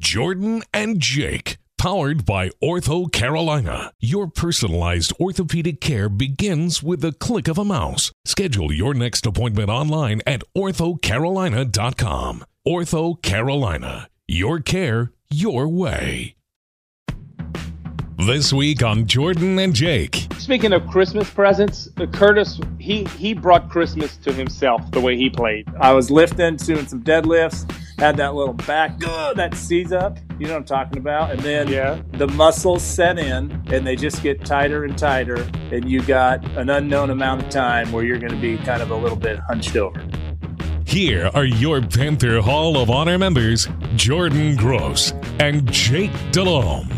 Jordan and Jake, powered by Ortho Carolina. Your personalized orthopedic care begins with the click of a mouse. Schedule your next appointment online at orthocarolina.com. Ortho Carolina, your care, your way. This week on Jordan and Jake. Speaking of Christmas presents, Curtis he he brought Christmas to himself the way he played. I was lifting, doing some deadlifts, had that little back, uh, that seize up. You know what I'm talking about? And then Yeah. the muscles set in, and they just get tighter and tighter, and you got an unknown amount of time where you're going to be kind of a little bit hunched over. Here are your Panther Hall of Honor members, Jordan Gross and Jake Delhomme.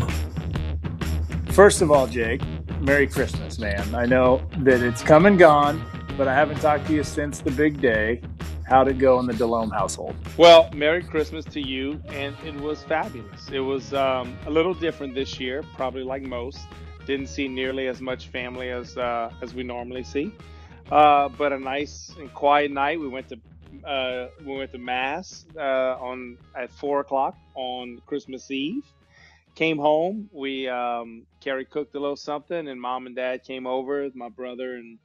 First of all, Jake, Merry Christmas, man. I know that it's come and gone, but I haven't talked to you since the big day. How'd it go in the Delhomme household? Well, Merry Christmas to you, and it was fabulous. It was um, a little different this year, probably like most. Didn't see nearly as much family as uh, as we normally see, uh, but a nice and quiet night. We went to uh, we went to mass uh, on at four o'clock on Christmas Eve. Came home. We um, Keri cooked a little something, and mom and dad came over. My brother and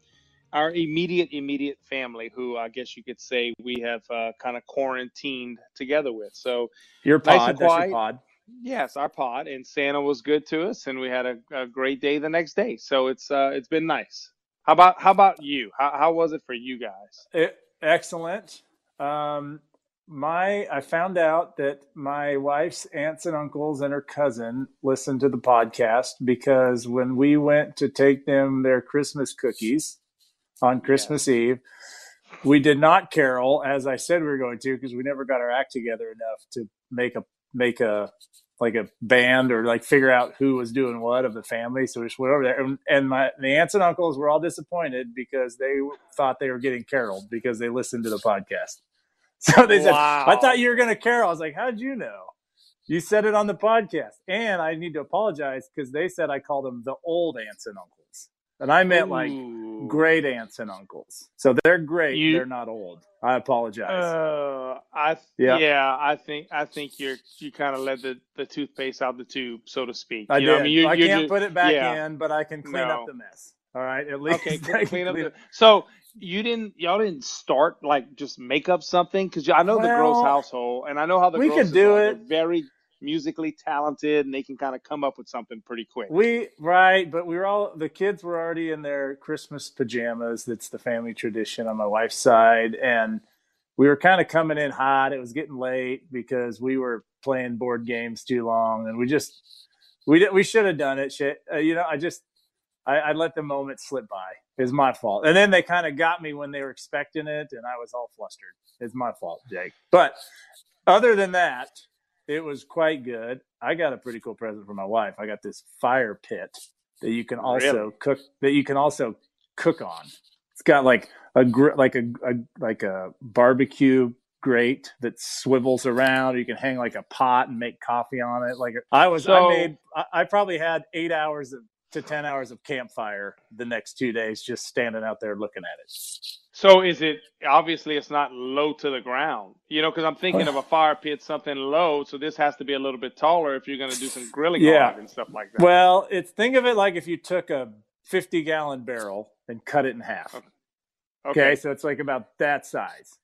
our immediate immediate family, who I guess you could say we have uh, kind of quarantined together with. So Your Nice pod, and that's your pod. yes, our pod and Santa was good to us, and we had a, a great day the next day. So it's uh, it's been nice. How about how about you? How, how was it for you guys? E- excellent. Um, my I found out that my wife's aunts and uncles and her cousin listened to the podcast because when we went to take them their Christmas cookies on Christmas Eve, we did not carol as I said we were going to because we never got our act together enough to make a make a like a band or like figure out who was doing what of the family. So we just went over there, and, and my the aunts and uncles were all disappointed because they thought they were getting caroled because they listened to the podcast. So they said, "I thought you were going to carol." I was like, "How did you know?" You said it on the podcast, and I need to apologize because they said I called them the old aunts and uncles, and I meant like Ooh. Great aunts and uncles. So they're great; You- they're not old. I apologize. Uh, I Yeah. yeah. I think I think you're you kind of let the, the toothpaste out the tube, so to speak. I you did. I mean, you, I you're can't put it back yeah. in, but I can clean No. up the mess. All right, at least Okay, clean, clean up the. So you didn't, y'all didn't start like just make up something because I know the Gross Well, household, and I know how the we Grosses could do it. very musically talented, and they can kind of come up with something pretty quick. We right, but we were all the kids were already in their Christmas pajamas. That's the family tradition on my wife's side, and we were kind of coming in hot. It was getting late because we were playing board games too long, and we just we did, we should have done it. Shit, uh, you know, I just I, I let the moment slip by. It's my fault, and then they kind of got me when they were expecting it, and I was all flustered. It's my fault, Jake. But other than that, it was quite good. I got a pretty cool present for my wife. I got this fire pit that you can also Really? cook that you can also cook on. It's got like a gr- like a, a like a barbecue grate that swivels around. You can hang like a pot and make coffee on it. Like I was, So- I made, I, I probably had eight hours of, to ten hours of campfire the next two days, just standing out there looking at it. So is it obviously it's not low to the ground, you know? Because I'm thinking of a fire pit, something low. So this has to be a little bit taller if you're going to do some grilling Yeah. and stuff like that. Well, it's think of it like if you took a fifty gallon barrel and cut it in half. Okay, okay, so it's like about that size.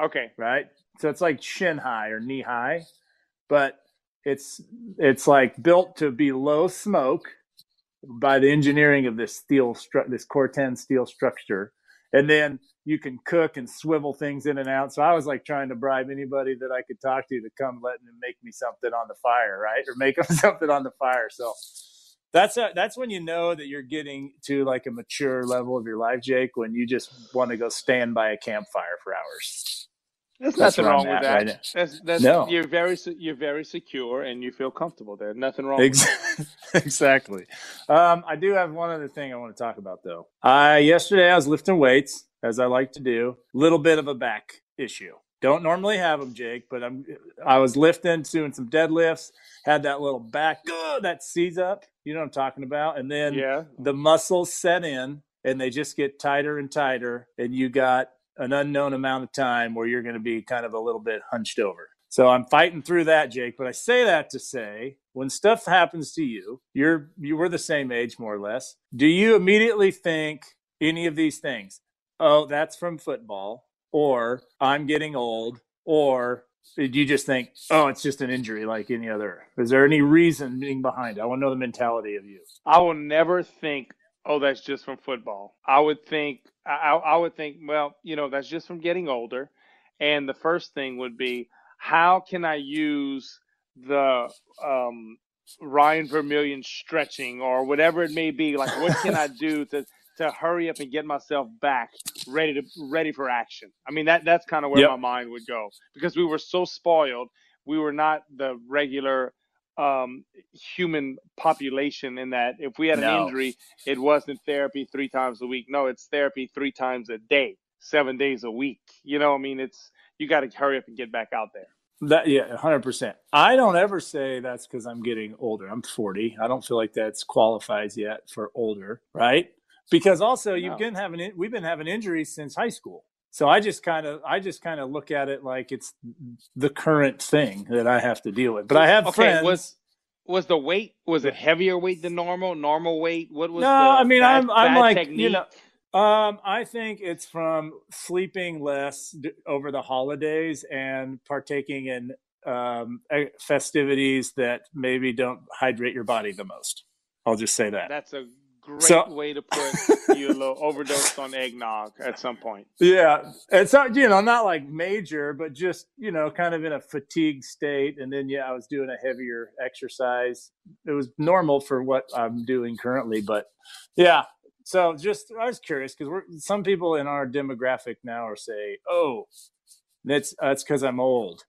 okay, right? So it's like shin high or knee high, but it's it's like built to be low smoke by the engineering of this steel stru- this Corten steel structure, and then you can cook and swivel things in and out. So I was like trying to bribe anybody that I could talk to to come let them make me something on the fire, right, or make them something on the fire. So. That's a, that's when you know that you're getting to like a mature level of your life, Jake. When you just want to go stand by a campfire for hours. There's That's nothing wrong with that. right that's that's No. you're very you're very secure and you feel comfortable there. Nothing wrong. with Ex- exactly. Um, I do have one other thing I want to talk about though. I yesterday I was lifting weights as I like to do. Little bit of a back issue. Don't normally have them, Jake, but I'm. I was lifting, doing some deadlifts. Had that little back, uh, that seize up. You know what I'm talking about. And then Yeah. the muscles set in, and they just get tighter and tighter, and you got an unknown amount of time where you're going to be kind of a little bit hunched over. So I'm fighting through that, Jake. But I say that to say, when stuff happens to you, you're you were the same age more or less. Do you immediately think any of these things? Oh, that's from football, or I'm getting old, or did you just think, oh, it's just an injury like any other? Is there any reasoning behind it? I want to know the mentality of you. I will never think, oh, that's just from football. I would think, I, I would think, well, you know, that's just from getting older. And the first thing would be, how can I use the um, Ryan Vermillion stretching or whatever it may be? Like, what can I do to to hurry up and get myself back ready to ready for action? I mean, that that's kind of where yep. my mind would go because we were so spoiled. We were not the regular um, human population in that if we had an no. injury, it wasn't therapy three times a week. No, it's therapy three times a day, seven days a week. You know, I mean, it's you got to hurry up and get back out there. That yeah, hundred percent. I don't ever say that's because I'm getting older. I'm 40. I don't feel like that's qualifies yet for older, right? Because also you've been having we've been having injuries since high school. So I just kind of I just kind of look at it like it's the current thing that I have to deal with. But I have okay, friends. Was was the weight was it heavier weight than normal? Normal weight? What was? No, I mean bad, I'm I'm like technique? you know um, I think it's from sleeping less over the holidays and partaking in um, festivities that maybe don't hydrate your body the most. I'll just say that. That's a great so, way to put you a little overdose on eggnog at some point. Yeah, it's not you know not like major, but just you know kind of in a fatigue state, and then yeah, I was doing a heavier exercise. It was normal for what I'm doing currently, but yeah, so just I was curious because we're some people in our demographic now are say, "Oh, that's that's because I'm old,"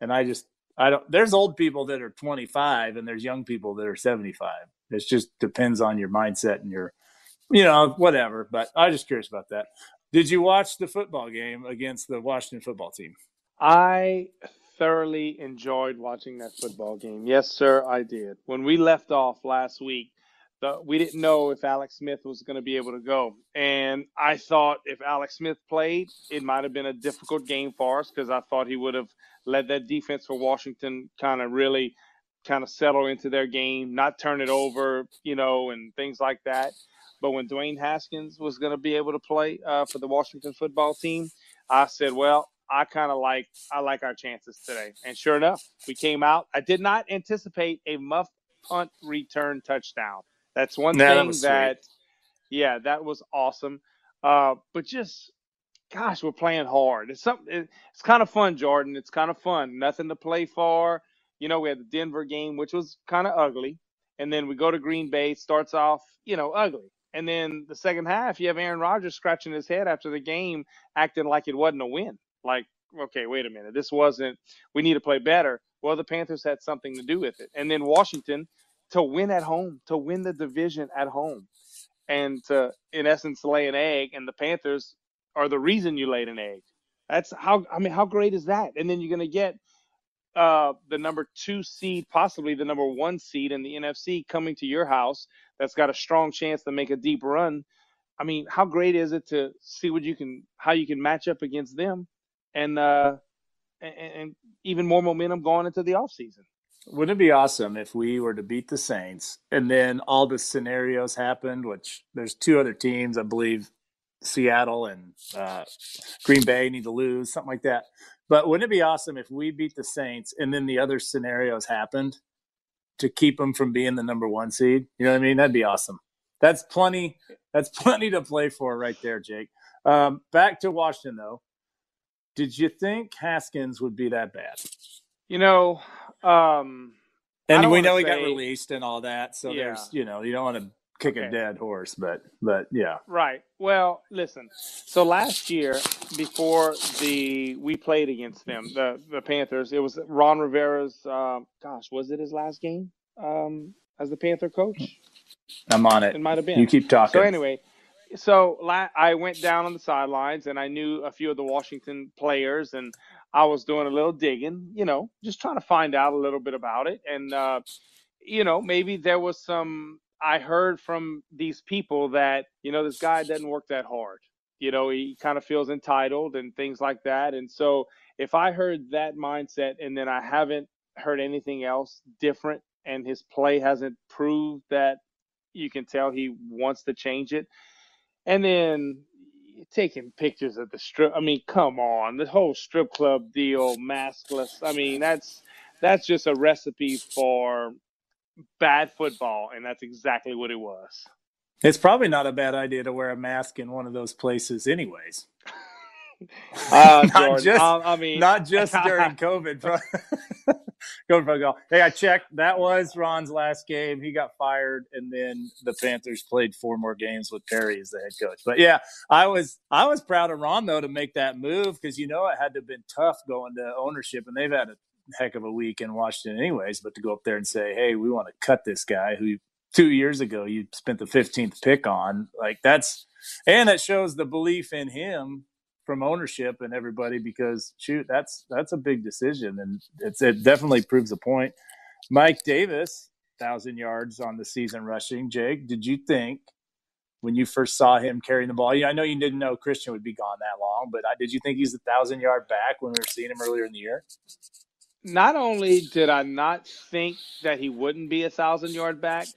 and I just I don't. There's old people that are 25 and there's young people that are 75. It just depends on your mindset and your, you know, whatever. But I just curious about that. Did you watch the football game against the Washington football team? I thoroughly enjoyed watching that football game. Yes, sir, I did. When we left off last week, the, we didn't know if Alex Smith was going to be able to go. And I thought if Alex Smith played, it might have been a difficult game for us because I thought he would have led that defense for Washington kind of really kind of settle into their game, not turn it over, you know, and things like that. But when Dwayne Haskins was going to be able to play uh, for the Washington football team, I said, well, I kind of like I like our chances today. And sure enough, we came out. I did not anticipate a muff punt return touchdown. That's one thing that, that yeah, that was awesome. Uh, but just, gosh, we're playing hard. It's something. It's kind of fun, Jordan. It's kind of fun. Nothing to play for. You know, we had the Denver game, which was kind of ugly, and then we go to Green Bay. Starts off, you know, ugly. And then the second half, you have Aaron Rodgers scratching his head after the game, acting like it wasn't a win. Like, okay, wait a minute, this wasn't. We need to play better. Well, the Panthers had something to do with it. And then Washington to win at home, to win the division at home, and to, in essence, lay an egg. And the Panthers are the reason you laid an egg. That's how, I mean, how great is that? And then you're going to get uh, the number two seed, possibly the number one seed in the NFC coming to your house that's got a strong chance to make a deep run. I mean, how great is it to see what you can, how you can match up against them and, uh, and, and even more momentum going into the offseason. Wouldn't it be awesome if we were to beat the Saints and then all the scenarios happened, which there's two other teams, I believe Seattle and uh, Green Bay need to lose, something like that. But wouldn't it be awesome if we beat the Saints and then the other scenarios happened to keep them from being the number one seed? You know what I mean? That'd be awesome. That's plenty. That's plenty to play for right there, Jake. Um, back to Washington though. Did you think Haskins would be that bad? You know, um, and we know say, he got released and all that. So yeah. there's, you know, you don't want to kick okay. a dead horse, but but yeah. Right. Well, listen. So last year, before the we played against them, the the Panthers, it was Ron Rivera's. Um, gosh, was it his last game um, as the Panther coach? I'm on it. It might have been. You keep talking. So anyway, so la- I went down on the sidelines and I knew a few of the Washington players and I was doing a little digging, you know, just trying to find out a little bit about it. And, uh, you know, maybe there was some, I heard from these people that, you know, this guy doesn't work that hard. You know, he kind of feels entitled and things like that. And so if I heard that mindset and then I haven't heard anything else different and his play hasn't proved that you can tell he wants to change it. And then taking pictures of the strip. I mean, come on, the whole strip club deal, maskless. I mean, that's that's just a recipe for bad football, and that's exactly what it was. It's probably not a bad idea to wear a mask in one of those places, anyways. Uh, not just, I mean, not just during COVID. COVID protocol. Hey, I checked. That was Ron's last game. He got fired, and then the Panthers played four more games with Perry as the head coach. But yeah, I was I was proud of Ron though to make that move because you know it had to have been tough going to ownership, and they've had a heck of a week in Washington anyways. But to go up there and say, hey, we want to cut this guy who two years ago you spent the 15th pick on, like that's and it shows the belief in him from ownership and everybody because shoot, that's that's a big decision and it's it definitely proves a point. Mike Davis, thousand yards on the season rushing. Jake, did you think when you first saw him carrying the ball? I know you didn't know Christian would be gone that long, but did you think he's a thousand yard back when we were seeing him earlier in the year? Not only did I not think that he wouldn't be a thousand yard back,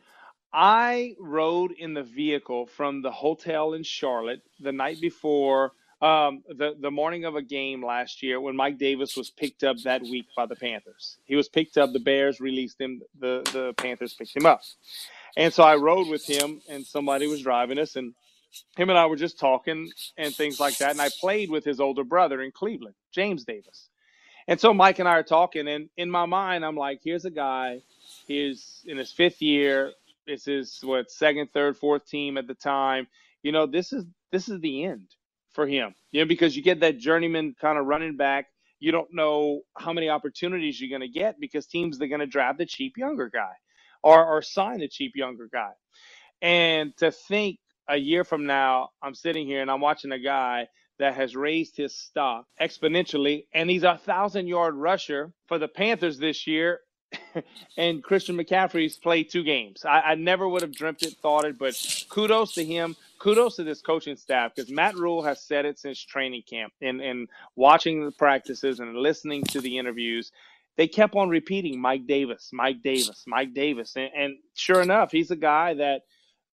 I rode in the vehicle from the hotel in Charlotte the night before um, the the morning of a game last year when Mike Davis was picked up that week by the Panthers. He was picked up. The Bears released him. The the Panthers picked him up, and so I rode with him, and somebody was driving us, and him and I were just talking and things like that. And I played with his older brother in Cleveland, James Davis. And so Mike and I are talking, and in my mind, I'm like, here's a guy. He's in his fifth year. This is what second, third, fourth team at the time. You know, this is this is the end for him. You know, because you get that journeyman kind of running back. You don't know how many opportunities you're going to get because teams are going to draft the cheap younger guy or, or sign a cheap younger guy. And to think a year from now, I'm sitting here and I'm watching a guy that has raised his stock exponentially, and he's a thousand yard rusher for the Panthers this year. and Christian McCaffrey's played two games. I, I, never would have dreamt it, thought it, but kudos to him kudos to this coaching staff because Matt Rhule has said it since training camp and, and watching the practices and listening to the interviews. They kept on repeating Mike Davis, Mike Davis, Mike Davis. And, and sure enough, he's a guy that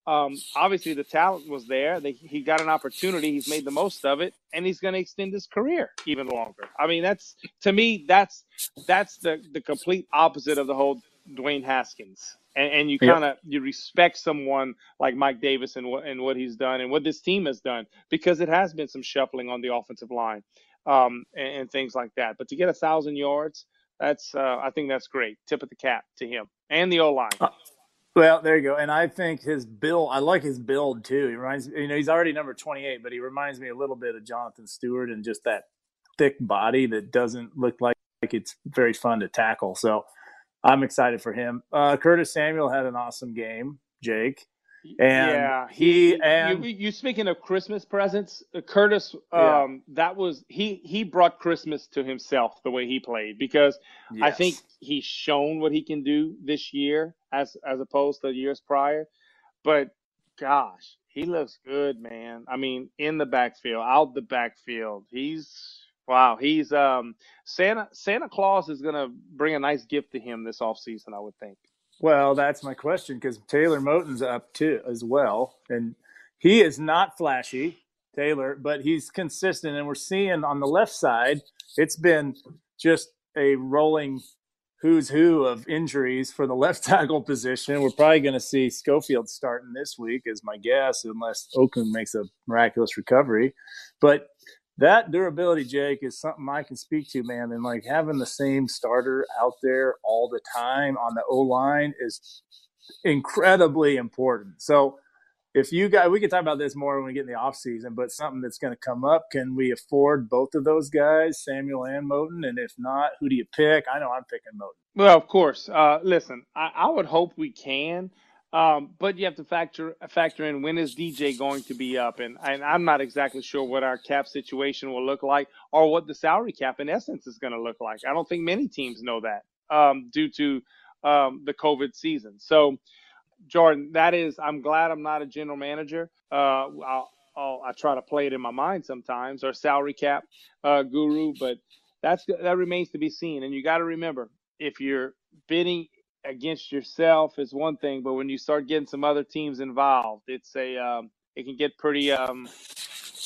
um, obviously the talent was there. They, he got an opportunity. He's made the most of it, and he's going to extend his career even longer. I mean, that's to me, that's that's the the complete opposite of the whole Dwayne Haskins and, and you kind of yep. you respect someone like Mike Davis and what and what he's done and what this team has done because it has been some shuffling on the offensive line um, and, and, things like that. But to get a thousand yards, that's uh, I think that's great. Tip of the cap to him and the O line. Uh, well, there you go. And I think his build, I like his build too. He reminds you know he's already number twenty eight, but he reminds me a little bit of Jonathan Stewart and just that thick body that doesn't look like, like it's very fun to tackle. So I'm excited for him. Uh, Curtis Samuel had an awesome game, Jake. And yeah, he, he and you, you, speaking of Christmas presents, uh, Curtis. Um, yeah. that was he. He brought Christmas to himself the way he played because yes. I think he's shown what he can do this year as as opposed to years prior. But gosh, he looks good, man. I mean, in the backfield, out the backfield, he's Wow, he's um Santa Santa Claus is gonna bring a nice gift to him this off season, I would think. Well, that's my question because Taylor Moton's up too as well, and he is not flashy, Taylor, but he's consistent, and we're seeing on the left side, it's been just a rolling who's who of injuries for the left tackle position. We're probably going to see Schofield starting this week, is my guess, unless Okung makes a miraculous recovery. But that durability, Jake, is something I can speak to, man. And like having the same starter out there all the time on the O line is incredibly important. So if you guys, we can talk about this more when we get in the off season, but something that's going to come up, can we afford both of those guys, Samuel and Moton? And if not, who do you pick? I know I'm picking Moton. Well, of course. Uh, listen, I, I would hope we can. Um, but you have to factor factor in when is DJ going to be up, and, and I'm not exactly sure what our cap situation will look like or what the salary cap in essence is going to look like. I don't think many teams know that um, due to um, the COVID season. So, Jordan, that is, I'm glad I'm not a general manager. Uh, I'll, I'll, i try to play it in my mind sometimes or salary cap uh, guru, but that's that remains to be seen. And you got to remember, if you're bidding against yourself is one thing, but when you start getting some other teams involved, it's a um, it can get pretty um,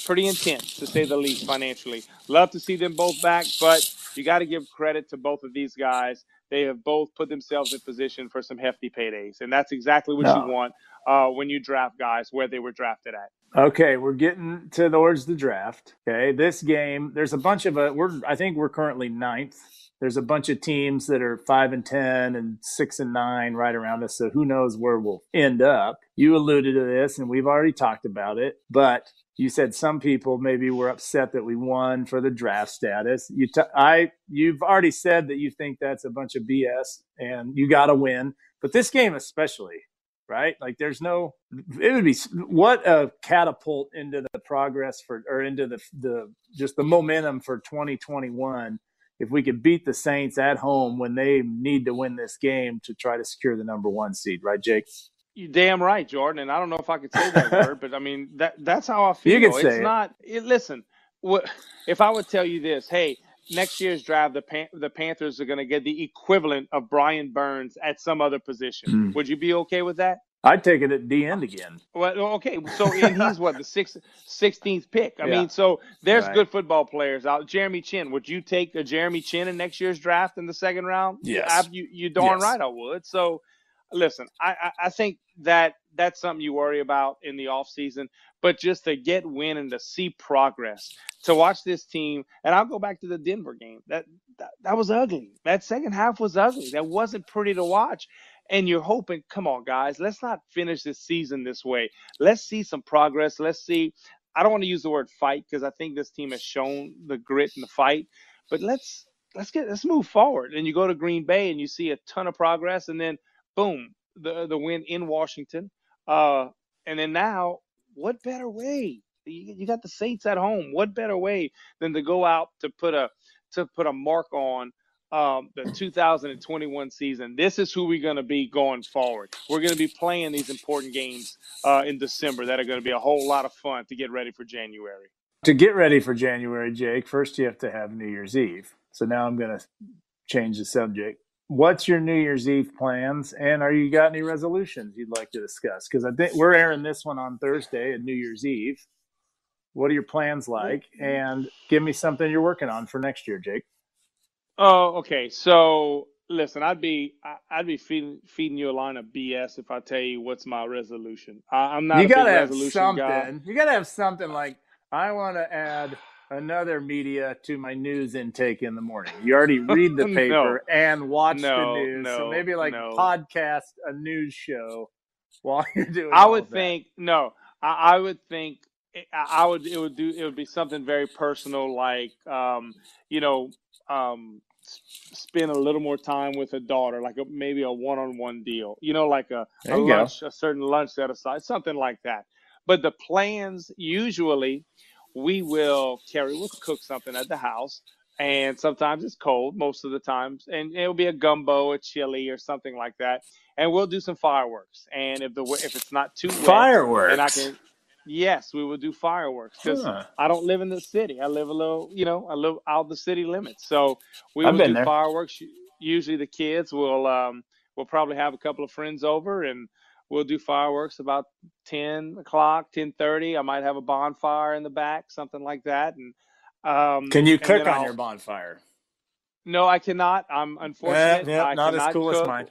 pretty intense to say the least financially. Love to see them both back, but you got to give credit to both of these guys. They have both put themselves in position for some hefty paydays, and that's exactly what no. you want uh, when you draft guys where they were drafted at. Okay, we're getting towards the draft. Okay, this game, there's a bunch of a. Uh, we're I think we're currently ninth there's a bunch of teams that are five and ten and six and nine right around us. So who knows where we'll end up? You alluded to this, and we've already talked about it. But you said some people maybe were upset that we won for the draft status. You, t- I, you've already said that you think that's a bunch of BS, and you got to win. But this game especially, right? Like there's no it would be what a catapult into the progress for or into the the just the momentum for 2021 if we could beat the Saints at home when they need to win this game to try to secure the number one seed, right, Jake? You damn right, Jordan. And I don't know if I could say that word, but I mean that that's how I feel. You can say it's it. not. It, listen, what, if I would tell you this, hey, next year's draft, the Pan- the Panthers are going to get the equivalent of Brian Burns at some other position. Mm. Would you be okay with that? I'd take it at the end again. Well, okay. So and he's what the sixth, 16th pick. I yeah. mean, so there's right. good football players out. Jeremy Chinn, Would you take a Jeremy Chinn in next year's draft in the second round? Yes. I, you, you darn yes. right I would. So listen, I, I, I think that that's something you worry about in the off season. But just to get win and to see progress, to watch this team, and I'll go back to the Denver game. That, that that was ugly. That second half was ugly. That wasn't pretty to watch and you're hoping, come on, guys, let's not finish this season this way. Let's see some progress. Let's see. I don't want to use the word fight because I think this team has shown the grit and the fight, but let's let's get let's move forward. And you go to Green Bay and you see a ton of progress, and then boom, the the win in Washington. Uh, and then now, what better way? You, you got the Saints at home. What better way than to go out to put a to put a mark on um, the 2021 season. This is who we're going to be going forward. We're going to be playing these important games uh, in December that are going to be a whole lot of fun to get ready for January. To get ready for January, Jake, first you have to have New Year's Eve. So now I'm going to change the subject. What's your New Year's Eve plans, and are you got any resolutions you'd like to discuss? Because I think we're airing this one on Thursday at New Year's Eve. What are your plans like? And give me something you're working on for next year, Jake. Oh, okay. So listen, I'd be I'd be feeding feeding you a line of BS if I tell you what's my resolution. I, am not. You gotta have something. Guy. You gotta have something like I want to add another media to my news intake in the morning. You already read the paper no. and watch no, the news, no, so maybe like podcast a news show while you're doing. I would think no. I, I would think I would it would do it would be something very personal like um, you know um, spend a little more time with a daughter, like a, maybe a one-on-one deal. You know, like a, a lunch, a certain lunch set aside, something like that. But the plans usually we will carry. We'll cook something at the house, and sometimes it's cold. Most of the times, and it'll be a gumbo, a chili, or something like that. And we'll do some fireworks. And if the if it's not too wet, fireworks, and I can Yes, we will do fireworks because huh. I don't live in the city. I live a little, you know, I live out the city limits. So we will do there. fireworks. Usually, the kids will um, will probably have a couple of friends over, and we'll do fireworks about ten o'clock, ten thirty. I might have a bonfire in the back, something like that. And um, can you cook on I'll, your bonfire? No, I cannot. I'm unfortunate. Yeah, yeah, not as cool cook. as mine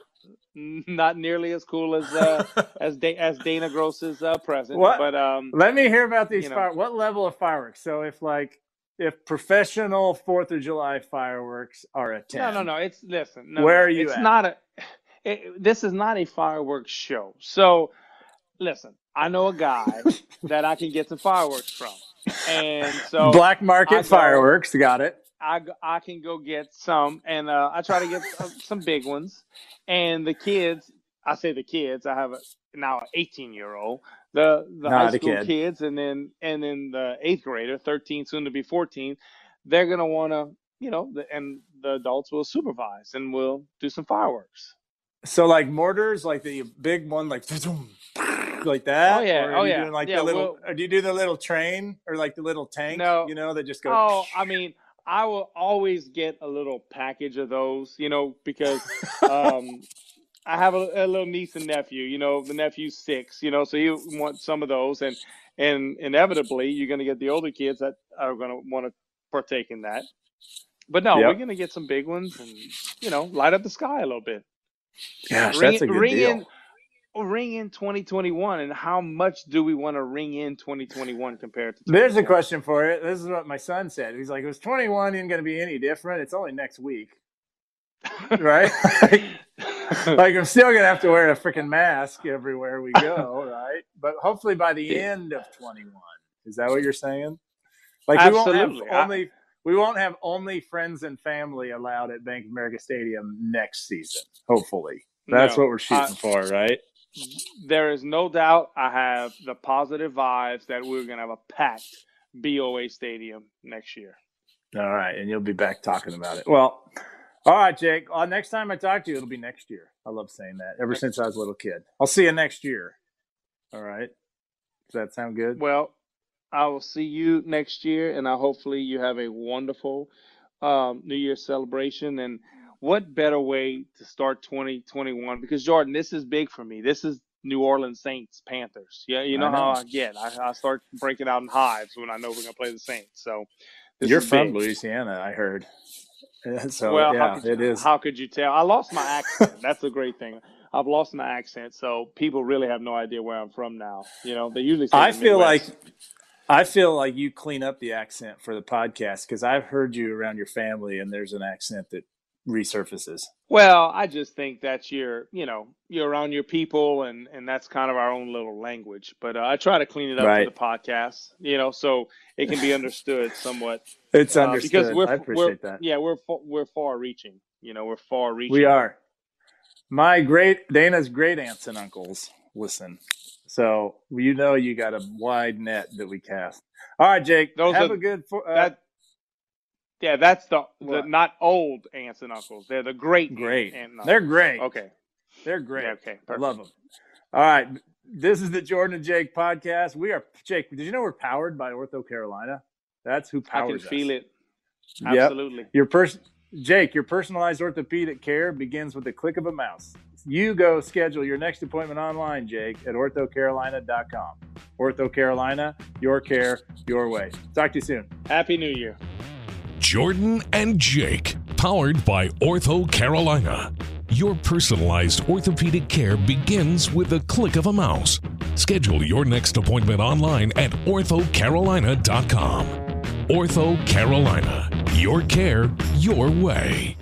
not nearly as cool as uh, as da- as Dana Gross's uh, present. What? But um, let me hear about these. You know, fire- what level of fireworks? So if like if professional Fourth of July fireworks are a ten, no, no, no. It's listen. No, where are you? It's at? not a. It, this is not a fireworks show. So listen, I know a guy that I can get some fireworks from, and so black market fireworks. Got it. I, I can go get some, and uh, I try to get some big ones. And the kids, I say the kids, I have a, now an 18 year old, the the Not high school kid. kids, and then and then the eighth grader, 13, soon to be 14, they're gonna want to, you know, the, and the adults will supervise and we'll do some fireworks. So like mortars, like the big one, like like that. Oh yeah, or oh yeah. Doing like yeah, the little, well, or do you do the little train or like the little tank? No, you know, that just goes. Oh, I mean, I will always get a little package of those, you know, because um, I have a, a, little niece and nephew. You know, the nephew's six. You know, so you want some of those, and and inevitably you're going to get the older kids that are going to want to partake in that. But no, yep. we're going to get some big ones, and you know, light up the sky a little bit. Gosh, ring, that's a good ring deal. In, ring in 2021 and how much do we want to ring in 2021 compared to there's a question for it this is what my son said he's like it was 21 isn't going to be any different it's only next week right like I'm still gonna have to wear a freaking mask everywhere we go, right? But hopefully by the end of 21, is that what you're saying? Like Absolutely. we won't have only we won't have only friends and family allowed at Bank of America Stadium next season. Hopefully, that's no, what we're shooting I, for, right? There is no doubt. I have the positive vibes that we're gonna have a packed BOA Stadium next year. All right, and you'll be back talking about it. Well, all right, Jake. Uh, next time I talk to you, it'll be next year. I love saying that. Ever since I was a little kid. I'll see you next year. All right. Does that sound good? Well, I will see you next year, and I hopefully you have a wonderful um, New Year celebration. And what better way to start 2021? Because Jordan, this is big for me. This is New Orleans Saints Panthers. Yeah, you know, know. how I get. I, I, start breaking out in hives when I know we're gonna play the Saints. So you're from big. Louisiana, I heard. so well, yeah, you, it is. How could you tell? I lost my accent. That's a great thing. I've lost my accent, so people really have no idea where I'm from now. You know, they usually. I feel like I feel like you clean up the accent for the podcast because I've heard you around your family, and there's an accent that resurfaces. Well, I just think that's you're, you know, you're around your people, and and that's kind of our own little language. But uh, I try to clean it up right. for the podcast, you know, so it can be understood somewhat. It's uh, understood because we're, I appreciate we're, that. Yeah, we're we're far reaching. You know, we're far reaching. We are. My great Dana's great aunts and uncles listen, so you know you got a wide net that we cast. All right, Jake. Those have are, a good. Uh, that, yeah, that's the, the not old aunts and uncles. They're the great great. They're great. Okay. They're great. Yeah, okay. Perfect. I love them. All right. This is the Jordan and Jake podcast. We are Jake. Did you know we're powered by Ortho Carolina? That's who powers us. I can us. feel it. Absolutely. Yep. Your person, Jake. Your personalized orthopedic care begins with the click of a mouse. You go schedule your next appointment online, Jake, at orthocarolina.com. Ortho Carolina, your care, your way. Talk to you soon. Happy New Year. Jordan and Jake, powered by Ortho Carolina. Your personalized orthopedic care begins with the click of a mouse. Schedule your next appointment online at orthocarolina.com. Ortho Carolina, your care, your way.